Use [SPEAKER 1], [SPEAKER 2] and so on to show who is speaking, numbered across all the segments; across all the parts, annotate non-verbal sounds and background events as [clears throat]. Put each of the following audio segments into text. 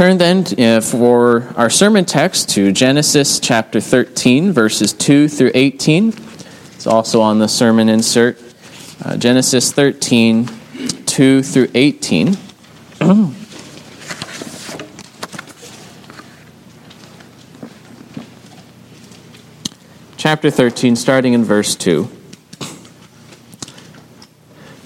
[SPEAKER 1] Turn then uh, for our sermon text to Genesis chapter 13, verses 2 through 18. It's also on the sermon insert. Uh, Genesis 13, 2 through 18. chapter 13, starting in verse 2.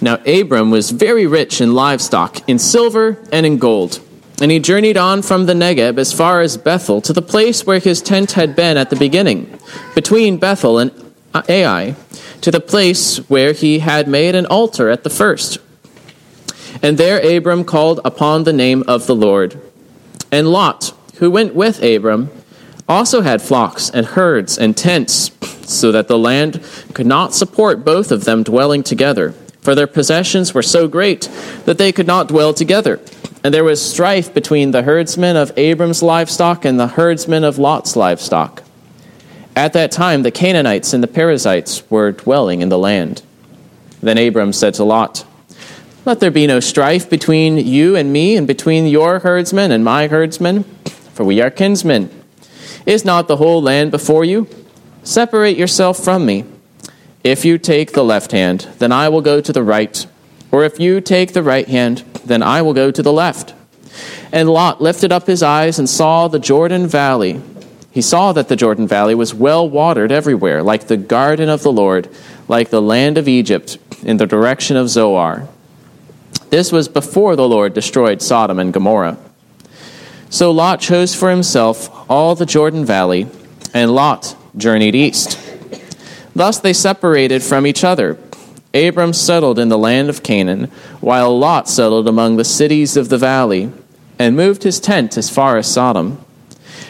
[SPEAKER 1] Now Abram was very rich in livestock, in silver, and in gold. And he journeyed on from the Negeb as far as Bethel to the place where his tent had been at the beginning, between Bethel and Ai, to the place where he had made an altar at the first. And there Abram called upon the name of the Lord. And Lot, who went with Abram, also had flocks and herds and tents, so that the land could not support both of them dwelling together, for their possessions were so great that they could not dwell together. And there was strife between the herdsmen of Abram's livestock and the herdsmen of Lot's livestock. At that time, the Canaanites and the Perizzites were dwelling in the land. Then Abram said to Lot, Let there be no strife between you and me, and between your herdsmen and my herdsmen, for we are kinsmen. Is not the whole land before you? Separate yourself from me. If you take the left hand, then I will go to the right, or if you take the right hand, then I will go to the left. And Lot lifted up his eyes and saw the Jordan Valley. He saw that the Jordan Valley was well watered everywhere, like the garden of the Lord, like the land of Egypt, in the direction of Zoar. This was before the Lord destroyed Sodom and Gomorrah. So Lot chose for himself all the Jordan Valley, and Lot journeyed east. Thus they separated from each other Abram settled in the land of Canaan, while Lot settled among the cities of the valley, and moved his tent as far as Sodom.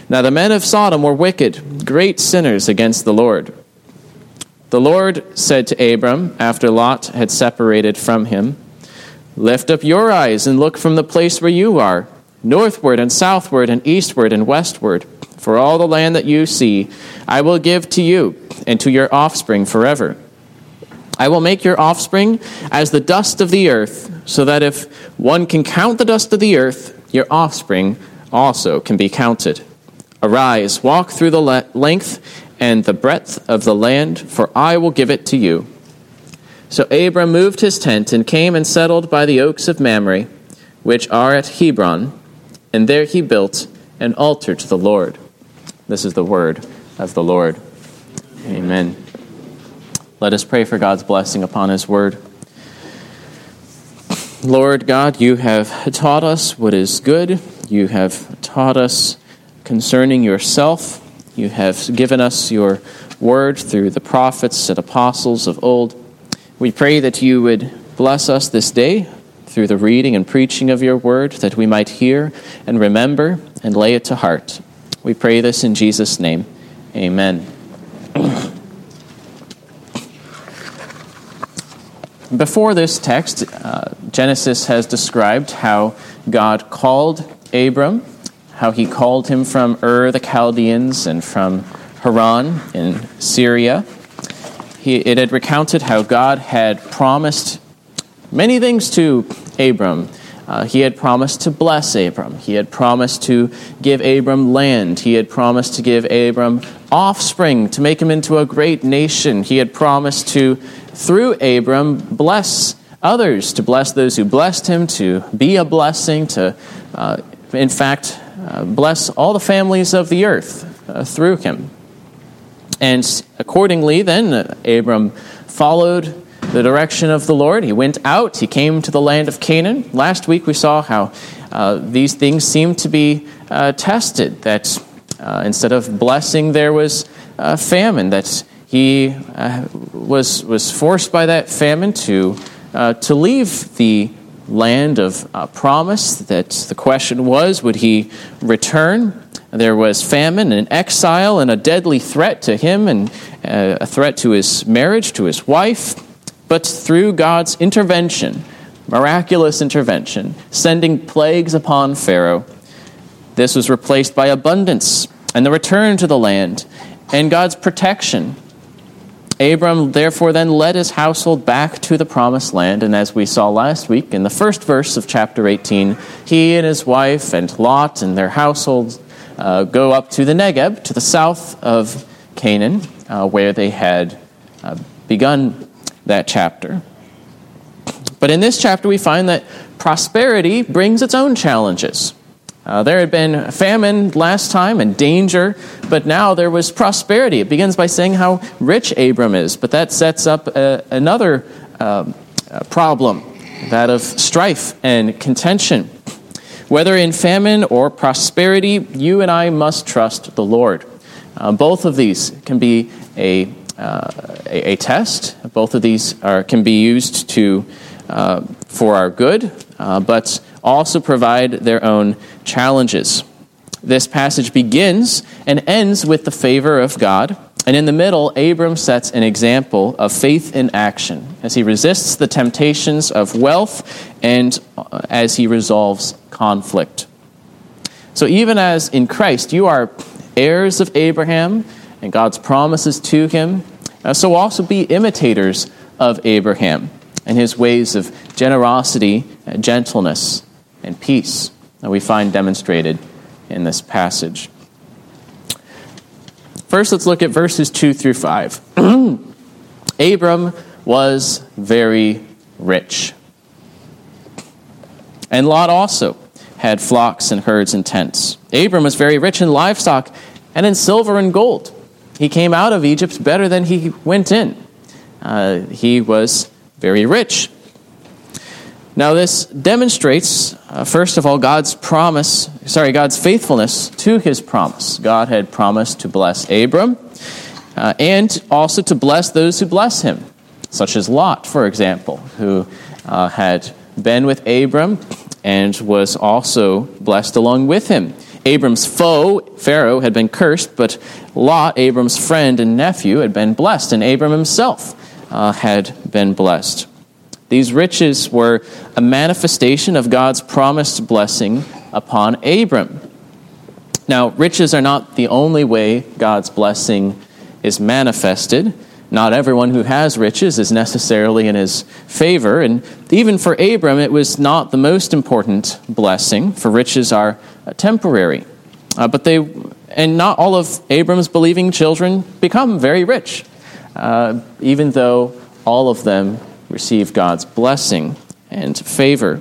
[SPEAKER 1] Now the men of Sodom were wicked, great sinners against the Lord. The Lord said to Abram, after Lot had separated from him, Lift up your eyes and look from the place where you are, northward and southward and eastward and westward. For all the land that you see, I will give to you and to your offspring forever. I will make your offspring as the dust of the earth, so that if one can count the dust of the earth, your offspring also can be counted. Arise, walk through the length and the breadth of the land, for I will give it to you. So Abram moved his tent and came and settled by the oaks of Mamre, which are at Hebron, and there he built an altar to the Lord. This is the word of the Lord. Amen. Let us pray for God's blessing upon His word. Lord God, you have taught us what is good. You have taught us concerning yourself. You have given us your word through the prophets and apostles of old. We pray that you would bless us this day through the reading and preaching of your word, that we might hear and remember and lay it to heart. We pray this in Jesus' name. Amen. Before this text, uh, Genesis has described how God called Abram, how he called him from Ur the Chaldeans and from Haran in Syria. He, it had recounted how God had promised many things to Abram. Uh, he had promised to bless Abram. He had promised to give Abram land. He had promised to give Abram offspring, to make him into a great nation. He had promised to through Abram, bless others, to bless those who blessed him, to be a blessing, to, uh, in fact, uh, bless all the families of the earth uh, through him. And accordingly, then, uh, Abram followed the direction of the Lord. He went out, he came to the land of Canaan. Last week we saw how uh, these things seemed to be uh, tested, that instead of blessing, there was famine, that he uh, was, was forced by that famine to, uh, to leave the land of uh, promise. That the question was, would he return? There was famine and exile and a deadly threat to him and uh, a threat to his marriage, to his wife. But through God's intervention, miraculous intervention, sending plagues upon Pharaoh, this was replaced by abundance and the return to the land and God's protection Abram therefore then led his household back to the promised land, and as we saw last week in the first verse of chapter 18, he and his wife and Lot and their households uh, go up to the Negeb, to the south of Canaan, uh, where they had uh, begun that chapter. But in this chapter, we find that prosperity brings its own challenges. Uh, there had been famine last time and danger, but now there was prosperity. It begins by saying how rich Abram is, but that sets up a, another uh, problem that of strife and contention. Whether in famine or prosperity, you and I must trust the Lord. Uh, both of these can be a, uh, a, a, test. Both of these are, can be used to, uh, for our good, uh, but also provide their own challenges. This passage begins and ends with the favor of God. And in the middle, Abram sets an example of faith in action as he resists the temptations of wealth and uh, as he resolves conflict. So, even as in Christ you are heirs of Abraham and God's promises to him, uh, so also be imitators of Abraham and his ways of generosity, and gentleness, and peace that we find demonstrated in this passage. First, let's look at verses 2 through 5. [clears throat] Abram was very rich. And Lot also had flocks and herds and tents. Abram was very rich in livestock and in silver and gold. He came out of Egypt better than he went in. Uh, he was very rich. Now, this demonstrates, uh, first of all, God's promise, sorry, God's faithfulness to his promise. God had promised to bless Abram uh, and also to bless those who bless him, such as Lot, for example, who uh, had been with Abram and was also blessed along with him. Abram's foe, Pharaoh, had been cursed, but Lot, Abram's friend and nephew, had been blessed, and Abram himself uh, had been blessed. These riches were a manifestation of God's promised blessing upon Abram. Now, riches are not the only way God's blessing is manifested. Not everyone who has riches is necessarily in his favor. And even for Abram, it was not the most important blessing, for riches are temporary. Uh, but they, and not all of Abram's believing children become very rich, uh, even though all of them receive God's blessing and favor.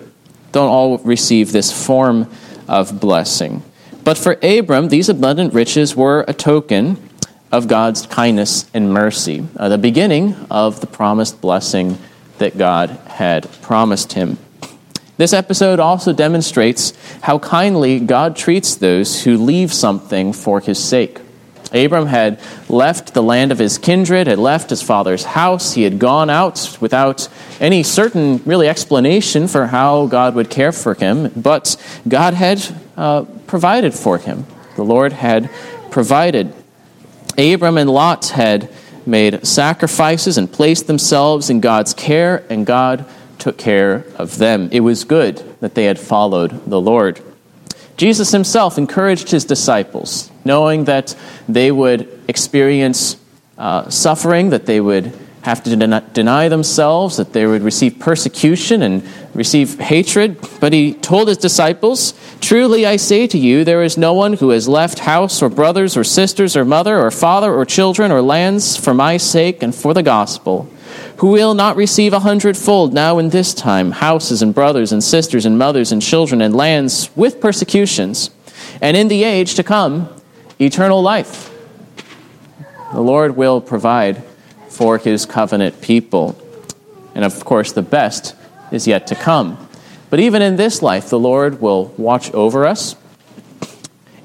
[SPEAKER 1] Don't all receive this form of blessing. But for Abram, these abundant riches were a token of God's kindness and mercy, uh, the beginning of the promised blessing that God had promised him. This episode also demonstrates how kindly God treats those who leave something for his sake. Abram had left the land of his kindred, had left his father's house. He had gone out without any certain, really, explanation for how God would care for him, but God had uh, provided for him. The Lord had provided. Abram and Lot had made sacrifices and placed themselves in God's care, and God took care of them. It was good that they had followed the Lord. Jesus himself encouraged his disciples, knowing that they would experience uh, suffering, that they would have to deny themselves, that they would receive persecution and receive hatred. But he told his disciples, Truly I say to you, there is no one who has left house or brothers or sisters or mother or father or children or lands for my sake and for the gospel who will not receive a hundredfold now in this time houses and brothers and sisters and mothers and children and lands with persecutions, and in the age to come, eternal life. The Lord will provide for his covenant people. And of course, the best is yet to come. But even in this life, the Lord will watch over us.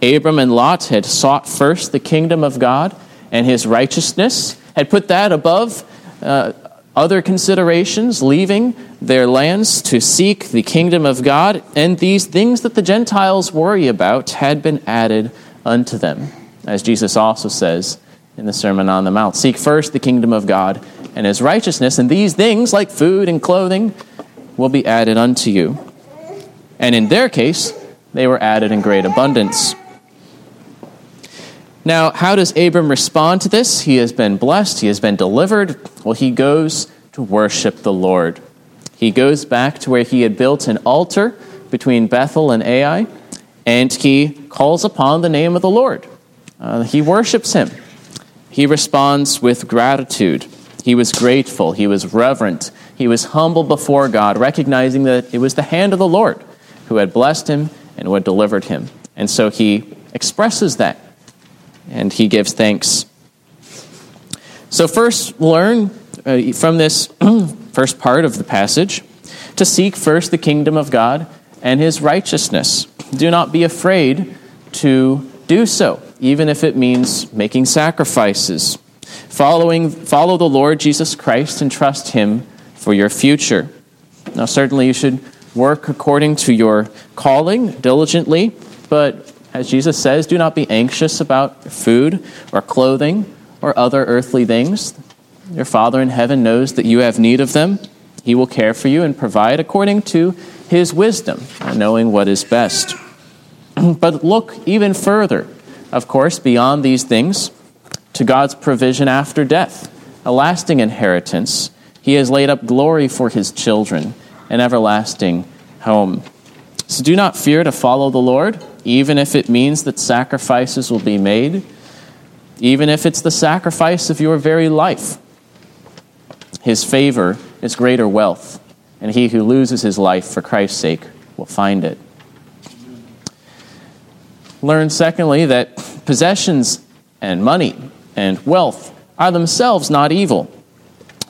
[SPEAKER 1] Abram and Lot had sought first the kingdom of God and his righteousness, had put that above uh, other considerations, leaving their lands to seek the kingdom of God, and these things that the Gentiles worry about had been added unto them. As Jesus also says in the Sermon on the Mount Seek first the kingdom of God and his righteousness, and these things, like food and clothing, will be added unto you. And in their case, they were added in great abundance. Now, how does Abram respond to this? He has been blessed, he has been delivered. Well, he goes to worship the Lord. He goes back to where he had built an altar between Bethel and Ai, and he calls upon the name of the Lord. Uh, he worships him. He responds with gratitude. He was grateful. He was reverent. He was humble before God, recognizing that it was the hand of the Lord who had blessed him and who had delivered him. And so he expresses that and he gives thanks. So, first, learn uh, from this [clears throat] first part of the passage to seek first the kingdom of God and his righteousness. Do not be afraid to do so, even if it means making sacrifices. Following, follow the Lord Jesus Christ and trust him for your future. Now, certainly, you should work according to your calling diligently, but as Jesus says, do not be anxious about food or clothing or other earthly things. Your Father in heaven knows that you have need of them. He will care for you and provide according to his wisdom, knowing what is best. But look even further, of course, beyond these things, to God's provision after death, a lasting inheritance. He has laid up glory for his children, an everlasting home. So do not fear to follow the Lord, even if it means that sacrifices will be made, even if it's the sacrifice of your very life. His favor is greater wealth, and he who loses his life for Christ's sake will find it. Learn, secondly, that possessions and money and wealth are themselves not evil.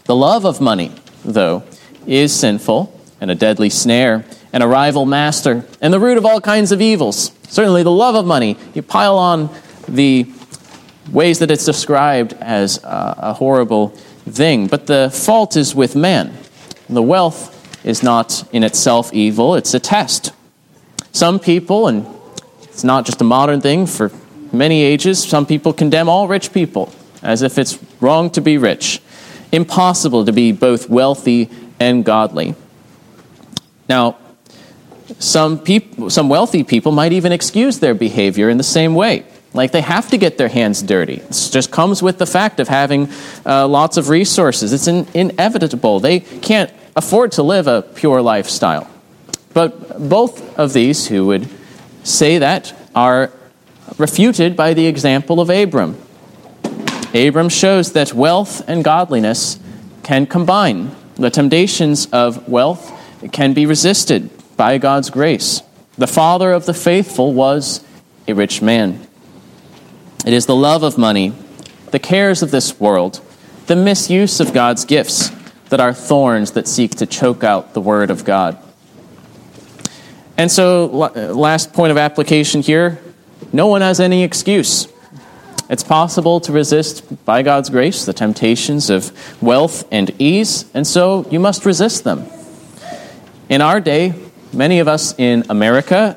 [SPEAKER 1] The love of money, though, is sinful and a deadly snare and a rival master and the root of all kinds of evils. Certainly, the love of money, you pile on the ways that it's described as a horrible thing. But the fault is with man. The wealth is not in itself evil, it's a test. Some people, and it's not just a modern thing, for many ages, some people condemn all rich people as if it's wrong to be rich, impossible to be both wealthy and godly. Now, some, people, some wealthy people might even excuse their behavior in the same way. Like they have to get their hands dirty. It just comes with the fact of having uh, lots of resources. It's in, inevitable. They can't afford to live a pure lifestyle. But both of these who would say that are refuted by the example of Abram. Abram shows that wealth and godliness can combine. The temptations of wealth can be resisted by God's grace. The father of the faithful was a rich man. It is the love of money, the cares of this world, the misuse of God's gifts that are thorns that seek to choke out the word of God. And so, uh, last point of application here no one has any excuse. It's possible to resist, by God's grace, the temptations of wealth and ease, and so you must resist them. In our day, many of us in America,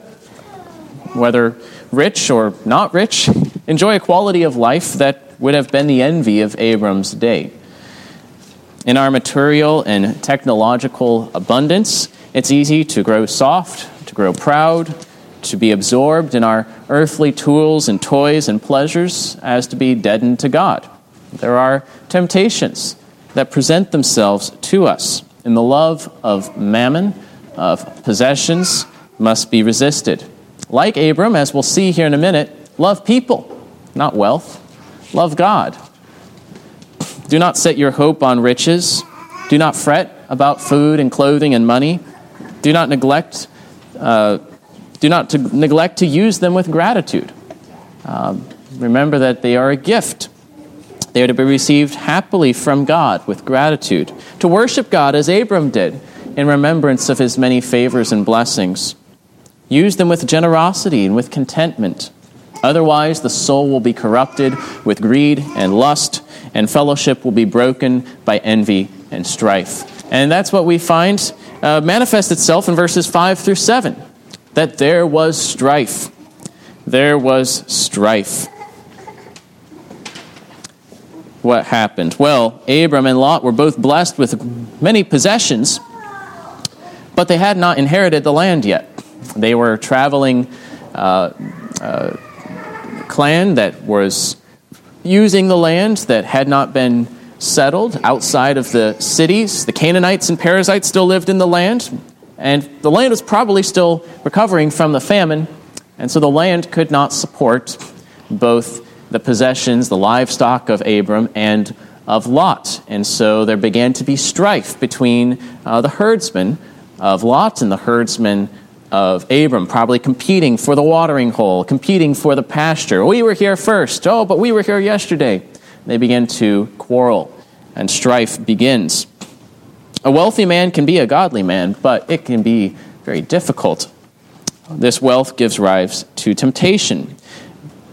[SPEAKER 1] whether rich or not rich, enjoy a quality of life that would have been the envy of Abram's day. In our material and technological abundance, it's easy to grow soft, to grow proud, to be absorbed in our earthly tools and toys and pleasures as to be deadened to God. There are temptations that present themselves to us, and the love of mammon, of possessions, must be resisted. Like Abram, as we'll see here in a minute, love people, not wealth. Love God. Do not set your hope on riches. Do not fret about food and clothing and money. Do not neglect. Uh, do not to neglect to use them with gratitude. Um, remember that they are a gift. They are to be received happily from God with gratitude. To worship God as Abram did, in remembrance of his many favors and blessings. Use them with generosity and with contentment. Otherwise, the soul will be corrupted with greed and lust, and fellowship will be broken by envy and strife. And that's what we find uh, manifest itself in verses 5 through 7 that there was strife. There was strife. What happened? Well, Abram and Lot were both blessed with many possessions, but they had not inherited the land yet. They were traveling uh, uh, clan that was using the land that had not been settled outside of the cities. The Canaanites and Perizzites still lived in the land, and the land was probably still recovering from the famine, and so the land could not support both the possessions, the livestock of Abram, and of Lot. And so there began to be strife between uh, the herdsmen of Lot and the herdsmen of Abram, probably competing for the watering hole, competing for the pasture. We were here first. Oh, but we were here yesterday. They begin to quarrel, and strife begins. A wealthy man can be a godly man, but it can be very difficult. This wealth gives rise to temptation.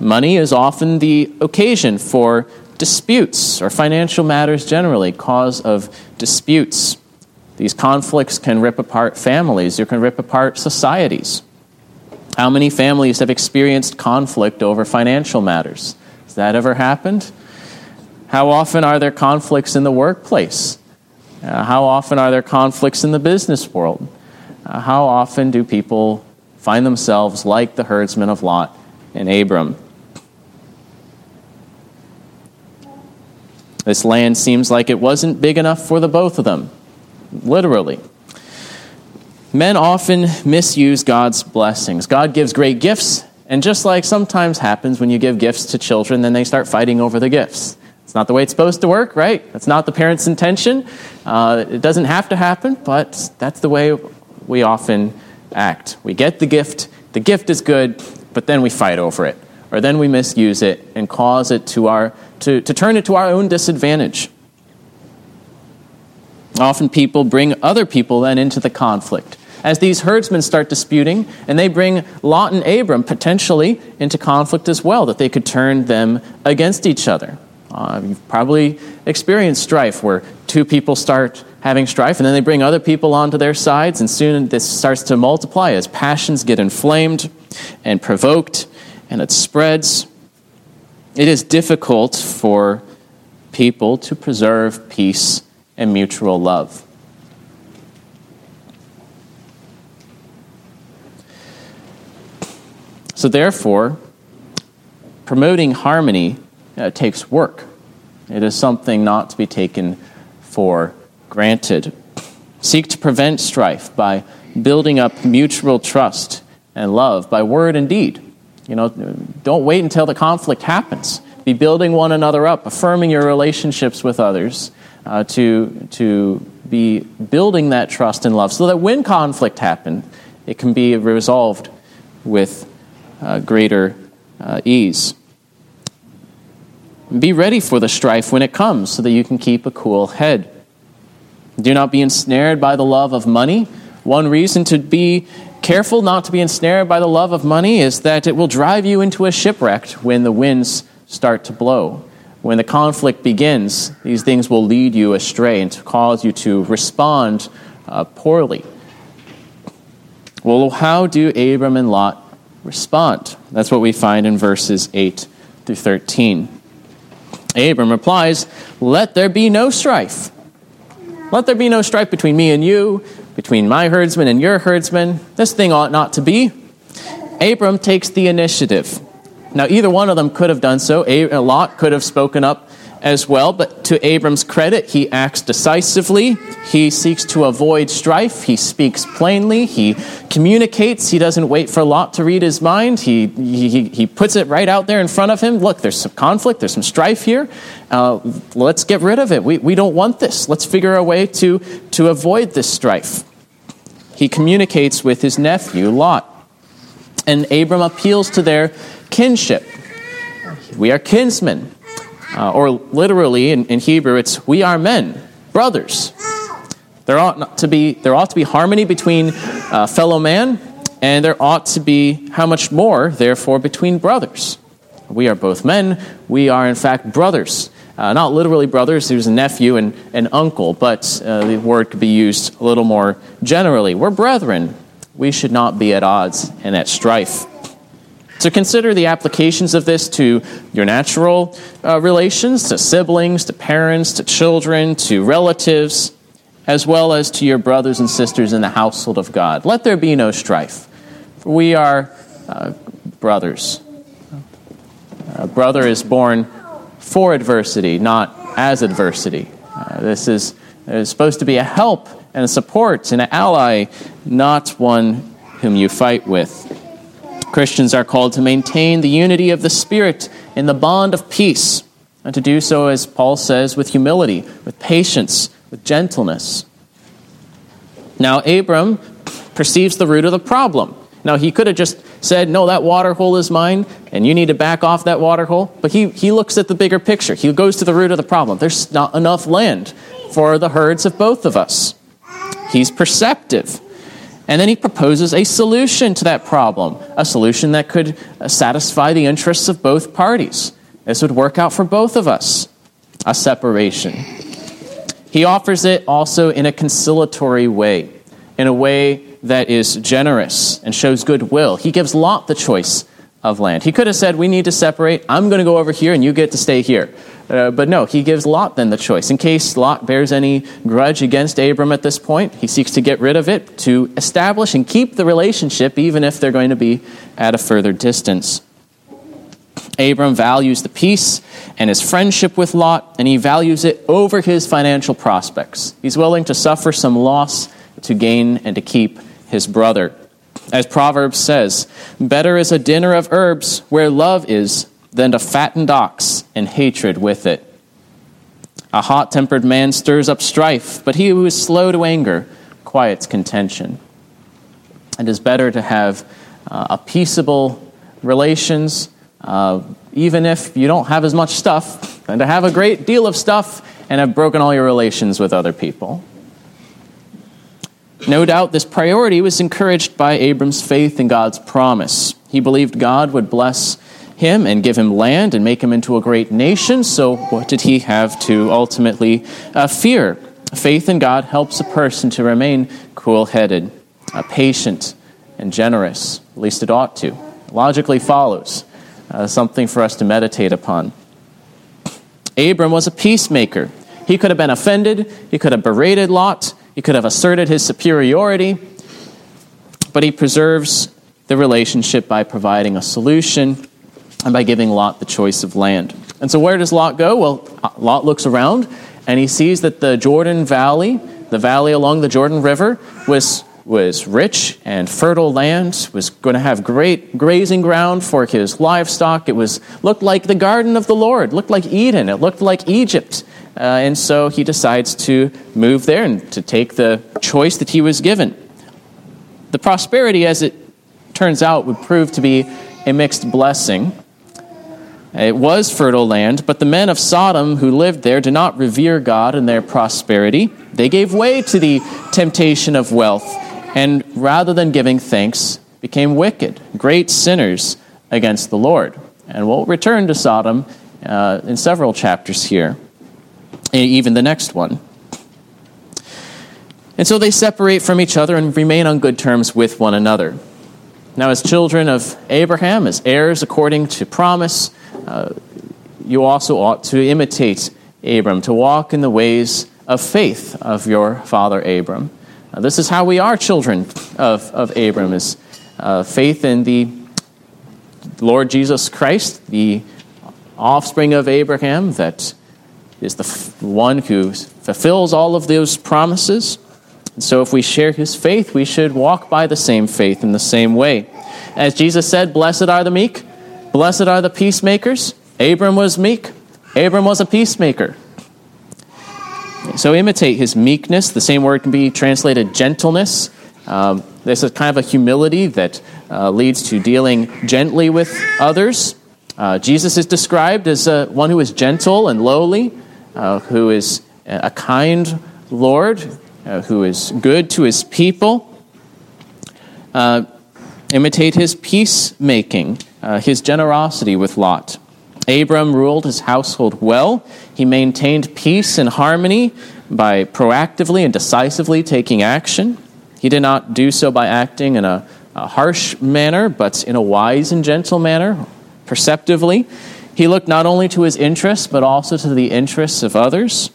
[SPEAKER 1] Money is often the occasion for disputes or financial matters generally, cause of disputes. These conflicts can rip apart families, they can rip apart societies. How many families have experienced conflict over financial matters? Has that ever happened? How often are there conflicts in the workplace? Uh, how often are there conflicts in the business world? Uh, how often do people find themselves like the herdsmen of Lot and Abram? This land seems like it wasn't big enough for the both of them, literally. Men often misuse God's blessings. God gives great gifts, and just like sometimes happens when you give gifts to children, then they start fighting over the gifts. It's not the way it's supposed to work, right? That's not the parent's intention. Uh, it doesn't have to happen, but that's the way we often act. We get the gift, the gift is good, but then we fight over it or then we misuse it and cause it to, our, to, to turn it to our own disadvantage. Often people bring other people then into the conflict. As these herdsmen start disputing, and they bring Lot and Abram potentially into conflict as well, that they could turn them against each other. Uh, you've probably experienced strife where two people start having strife, and then they bring other people onto their sides, and soon this starts to multiply as passions get inflamed and provoked, and it spreads, it is difficult for people to preserve peace and mutual love. So, therefore, promoting harmony uh, takes work. It is something not to be taken for granted. Seek to prevent strife by building up mutual trust and love by word and deed. You know, don't wait until the conflict happens. Be building one another up, affirming your relationships with others, uh, to, to be building that trust and love so that when conflict happens, it can be resolved with uh, greater uh, ease. Be ready for the strife when it comes so that you can keep a cool head. Do not be ensnared by the love of money. One reason to be careful not to be ensnared by the love of money is that it will drive you into a shipwreck when the winds start to blow. When the conflict begins, these things will lead you astray and cause you to respond uh, poorly. Well, how do Abram and Lot respond? That's what we find in verses 8 through 13. Abram replies, Let there be no strife. Let there be no strife between me and you, between my herdsmen and your herdsmen. This thing ought not to be. Abram takes the initiative. Now, either one of them could have done so. Lot could have spoken up as well, but to Abram's credit, he acts decisively. He seeks to avoid strife. He speaks plainly. He communicates. He doesn't wait for Lot to read his mind. He, he, he puts it right out there in front of him. Look, there's some conflict, there's some strife here. Uh, let's get rid of it. We, we don't want this. Let's figure a way to, to avoid this strife. He communicates with his nephew, Lot. And Abram appeals to their kinship. We are kinsmen. Uh, or literally in, in Hebrew, it's we are men, brothers. There ought to be there ought to be harmony between uh, fellow man, and there ought to be how much more, therefore, between brothers. We are both men. We are in fact brothers. Uh, not literally brothers. There's a nephew and an uncle, but uh, the word could be used a little more generally. We're brethren. We should not be at odds and at strife. So consider the applications of this to your natural uh, relations, to siblings, to parents, to children, to relatives, as well as to your brothers and sisters in the household of God. Let there be no strife, for we are uh, brothers. A brother is born for adversity, not as adversity. Uh, this is, is supposed to be a help and a support and an ally, not one whom you fight with. Christians are called to maintain the unity of the Spirit in the bond of peace, and to do so, as Paul says, with humility, with patience, with gentleness. Now, Abram perceives the root of the problem. Now, he could have just said, No, that water hole is mine, and you need to back off that water hole. But he, he looks at the bigger picture. He goes to the root of the problem. There's not enough land for the herds of both of us. He's perceptive. And then he proposes a solution to that problem, a solution that could uh, satisfy the interests of both parties. This would work out for both of us a separation. He offers it also in a conciliatory way, in a way that is generous and shows goodwill. He gives Lot the choice of land. He could have said, We need to separate. I'm going to go over here and you get to stay here. Uh, but no, he gives Lot then the choice. In case Lot bears any grudge against Abram at this point, he seeks to get rid of it, to establish and keep the relationship, even if they're going to be at a further distance. Abram values the peace and his friendship with Lot, and he values it over his financial prospects. He's willing to suffer some loss to gain and to keep his brother. As Proverbs says, better is a dinner of herbs where love is than a fattened ox and hatred with it. A hot tempered man stirs up strife, but he who is slow to anger quiets contention. It is better to have uh, a peaceable relations, uh, even if you don't have as much stuff, than to have a great deal of stuff and have broken all your relations with other people. No doubt this priority was encouraged by Abram's faith in God's promise. He believed God would bless him and give him land and make him into a great nation. So, what did he have to ultimately uh, fear? Faith in God helps a person to remain cool headed, uh, patient, and generous. At least it ought to. Logically follows. Uh, something for us to meditate upon. Abram was a peacemaker. He could have been offended, he could have berated Lot, he could have asserted his superiority, but he preserves the relationship by providing a solution and by giving Lot the choice of land. And so, where does Lot go? Well, Lot looks around and he sees that the Jordan Valley, the valley along the Jordan River, was, was rich and fertile land, was going to have great grazing ground for his livestock. It was, looked like the garden of the Lord, looked like Eden, it looked like Egypt. Uh, and so he decides to move there and to take the choice that he was given. The prosperity, as it turns out, would prove to be a mixed blessing. It was fertile land, but the men of Sodom who lived there did not revere God in their prosperity. They gave way to the temptation of wealth, and rather than giving thanks, became wicked, great sinners against the Lord. And we'll return to Sodom uh, in several chapters here even the next one. And so they separate from each other and remain on good terms with one another. Now, as children of Abraham, as heirs according to promise, uh, you also ought to imitate Abram, to walk in the ways of faith of your father Abram. Uh, this is how we are children of, of Abram, is uh, faith in the Lord Jesus Christ, the offspring of Abraham, that is the one who fulfills all of those promises. And so, if we share his faith, we should walk by the same faith in the same way. As Jesus said, Blessed are the meek, blessed are the peacemakers. Abram was meek, Abram was a peacemaker. So, imitate his meekness. The same word can be translated gentleness. Um, this is kind of a humility that uh, leads to dealing gently with others. Uh, Jesus is described as uh, one who is gentle and lowly, uh, who is a kind Lord, uh, who is good to his people. Uh, imitate his peacemaking, uh, his generosity with Lot. Abram ruled his household well. He maintained peace and harmony by proactively and decisively taking action. He did not do so by acting in a, a harsh manner, but in a wise and gentle manner, perceptively. He looked not only to his interests, but also to the interests of others.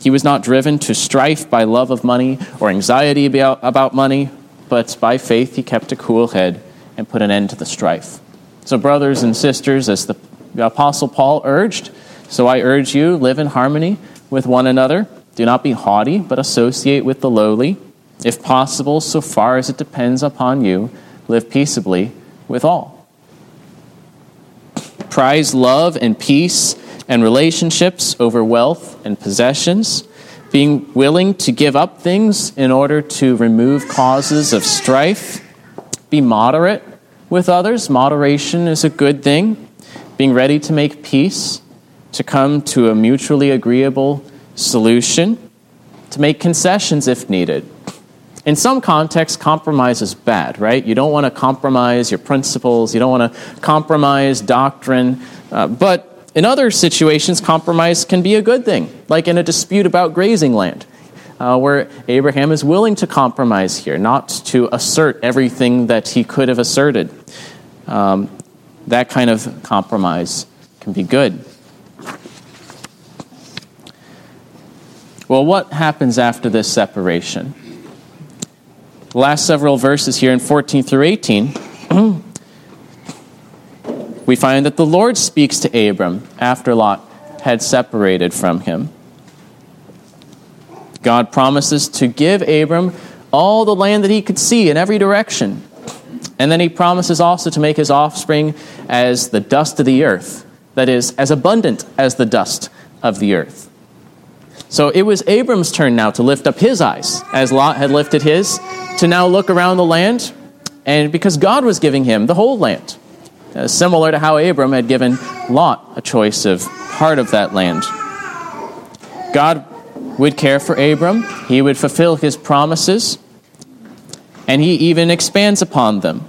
[SPEAKER 1] He was not driven to strife by love of money or anxiety about money, but by faith he kept a cool head and put an end to the strife. So, brothers and sisters, as the Apostle Paul urged, So I urge you, live in harmony with one another. Do not be haughty, but associate with the lowly. If possible, so far as it depends upon you, live peaceably with all. Prize love and peace and relationships over wealth and possessions, being willing to give up things in order to remove causes of strife. Be moderate with others. Moderation is a good thing. Being ready to make peace, to come to a mutually agreeable solution, to make concessions if needed. In some contexts, compromise is bad, right? You don't want to compromise your principles, you don't want to compromise doctrine. Uh, but in other situations, compromise can be a good thing, like in a dispute about grazing land. Uh, where Abraham is willing to compromise here, not to assert everything that he could have asserted. Um, that kind of compromise can be good. Well, what happens after this separation? The last several verses here in 14 through 18, [clears throat] we find that the Lord speaks to Abram after Lot had separated from him. God promises to give Abram all the land that he could see in every direction. And then he promises also to make his offspring as the dust of the earth, that is, as abundant as the dust of the earth. So it was Abram's turn now to lift up his eyes, as Lot had lifted his, to now look around the land, and because God was giving him the whole land, uh, similar to how Abram had given Lot a choice of part of that land. God would care for Abram, he would fulfill his promises, and he even expands upon them.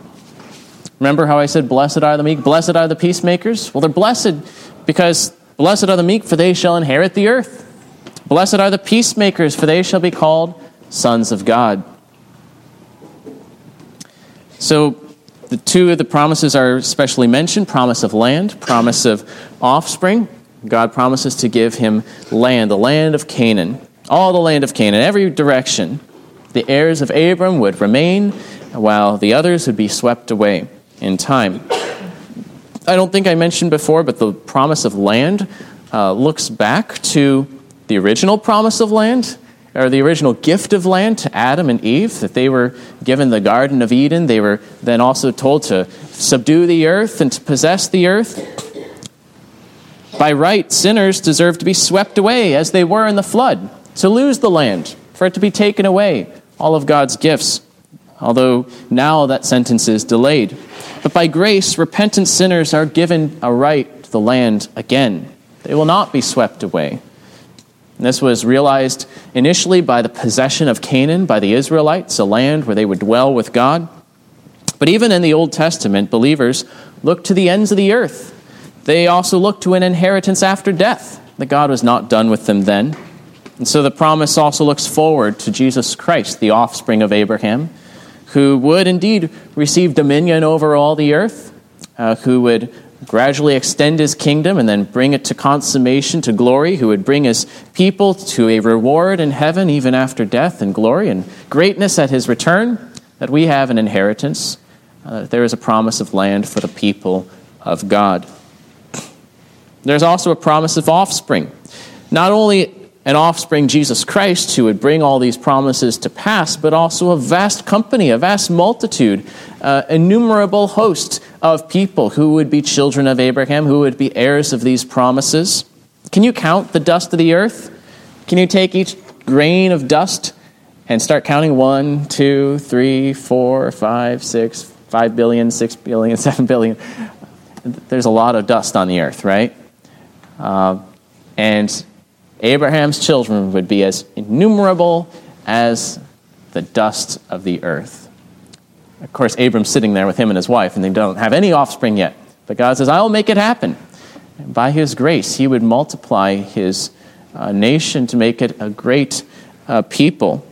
[SPEAKER 1] Remember how I said, Blessed are the meek, blessed are the peacemakers? Well, they're blessed because blessed are the meek, for they shall inherit the earth. Blessed are the peacemakers, for they shall be called sons of God. So, the two of the promises are specially mentioned promise of land, promise of offspring. God promises to give him land, the land of Canaan, all the land of Canaan, every direction. The heirs of Abram would remain, while the others would be swept away in time. I don't think I mentioned before, but the promise of land uh, looks back to the original promise of land, or the original gift of land to Adam and Eve, that they were given the Garden of Eden. They were then also told to subdue the earth and to possess the earth. By right, sinners deserve to be swept away as they were in the flood, to lose the land, for it to be taken away, all of God's gifts. Although now that sentence is delayed. But by grace, repentant sinners are given a right to the land again. They will not be swept away. And this was realized initially by the possession of Canaan by the Israelites, a land where they would dwell with God. But even in the Old Testament, believers looked to the ends of the earth. They also looked to an inheritance after death, that God was not done with them then. And so the promise also looks forward to Jesus Christ, the offspring of Abraham, who would indeed receive dominion over all the earth, uh, who would gradually extend his kingdom and then bring it to consummation, to glory, who would bring his people to a reward in heaven even after death and glory and greatness at his return, that we have an inheritance. Uh, there is a promise of land for the people of God. There's also a promise of offspring. Not only an offspring, Jesus Christ, who would bring all these promises to pass, but also a vast company, a vast multitude, uh, innumerable host of people who would be children of Abraham, who would be heirs of these promises. Can you count the dust of the earth? Can you take each grain of dust and start counting one, two, three, four, five, six, five billion, six billion, [laughs] seven billion? There's a lot of dust on the earth, right? Uh, and Abraham's children would be as innumerable as the dust of the earth. Of course, Abram's sitting there with him and his wife, and they don't have any offspring yet. But God says, I'll make it happen. And by his grace, he would multiply his uh, nation to make it a great uh, people.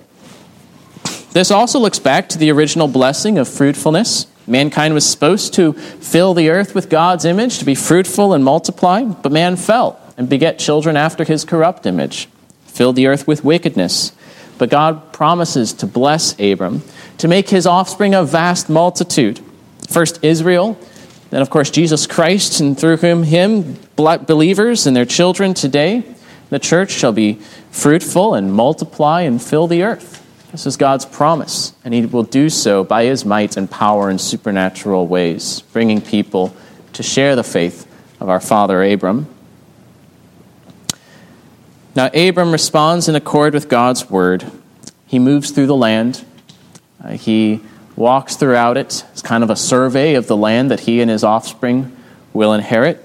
[SPEAKER 1] This also looks back to the original blessing of fruitfulness. Mankind was supposed to fill the earth with God's image, to be fruitful and multiply, but man fell and beget children after his corrupt image, filled the earth with wickedness. But God promises to bless Abram, to make his offspring a vast multitude. First Israel, Then, of course, Jesus Christ, and through him, him, believers and their children today, the church shall be fruitful and multiply and fill the earth. This is God's promise, and He will do so by His might and power in supernatural ways, bringing people to share the faith of our father Abram. Now, Abram responds in accord with God's word. He moves through the land. Uh, he walks throughout it. It's kind of a survey of the land that he and his offspring will inherit.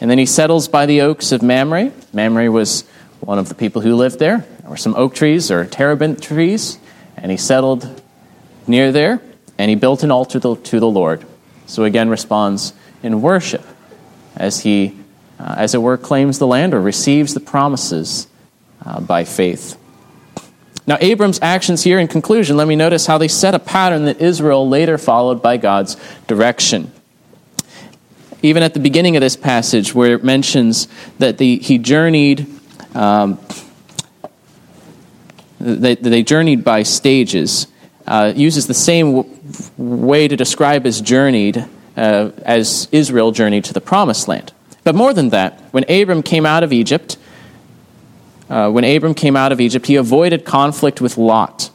[SPEAKER 1] And then he settles by the oaks of Mamre. Mamre was one of the people who lived there. There were some oak trees or terebinth trees, and he settled near there, and he built an altar to the Lord. So again, responds in worship as he, uh, as it were, claims the land or receives the promises uh, by faith. Now, Abram's actions here, in conclusion, let me notice how they set a pattern that Israel later followed by God's direction. Even at the beginning of this passage, where it mentions that the, he journeyed, um, they, they, journeyed by stages, uh, uses the same w- way to describe his journeyed uh, as Israel journeyed to the promised land. But more than that, when Abram came out of Egypt, uh, when Abram came out of Egypt, he avoided conflict with Lot,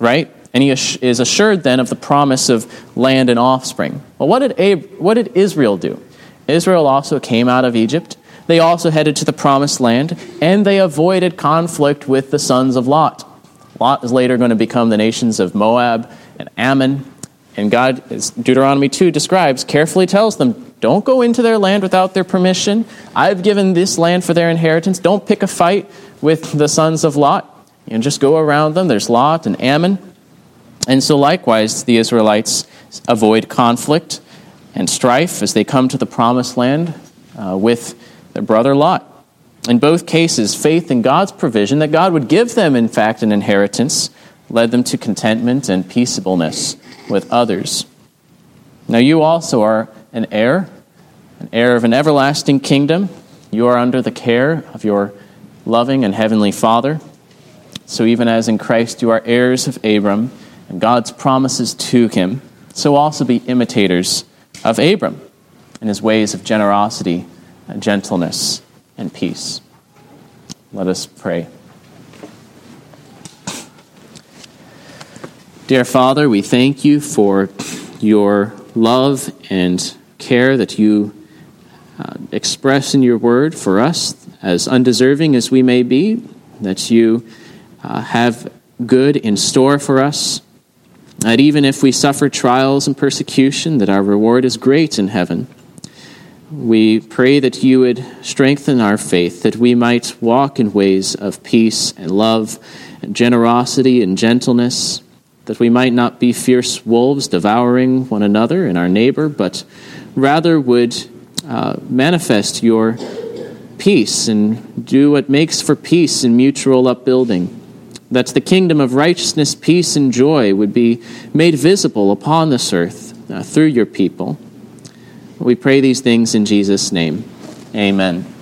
[SPEAKER 1] right? And he is assured then of the promise of land and offspring. Well, what did, Ab- what did Israel do? Israel also came out of Egypt. They also headed to the promised land, and they avoided conflict with the sons of Lot. Lot is later going to become the nations of Moab and Ammon. And God, as Deuteronomy 2 describes, carefully tells them, don't go into their land without their permission. I've given this land for their inheritance. Don't pick a fight with the sons of Lot. And just go around them. There's Lot and Ammon. And so, likewise, the Israelites avoid conflict and strife as they come to the promised land uh, with their brother Lot. In both cases, faith in God's provision that God would give them, in fact, an inheritance led them to contentment and peaceableness with others. Now, you also are an heir, an heir of an everlasting kingdom. You are under the care of your loving and heavenly Father. So, even as in Christ you are heirs of Abram and God's promises to him, so also be imitators of Abram in his ways of generosity and gentleness and peace. Let us pray. Dear Father, we thank you for your love and care that you uh, express in your word for us, as undeserving as we may be, that you uh, have good in store for us, that even if we suffer trials and persecution, that our reward is great in heaven. We pray that you would strengthen our faith, that we might walk in ways of peace and love and generosity and gentleness that we might not be fierce wolves devouring one another and our neighbor, but rather would uh, manifest your peace and do what makes for peace and mutual upbuilding. That the kingdom of righteousness, peace, and joy would be made visible upon this earth uh, through your people. We pray these things in Jesus' name. Amen.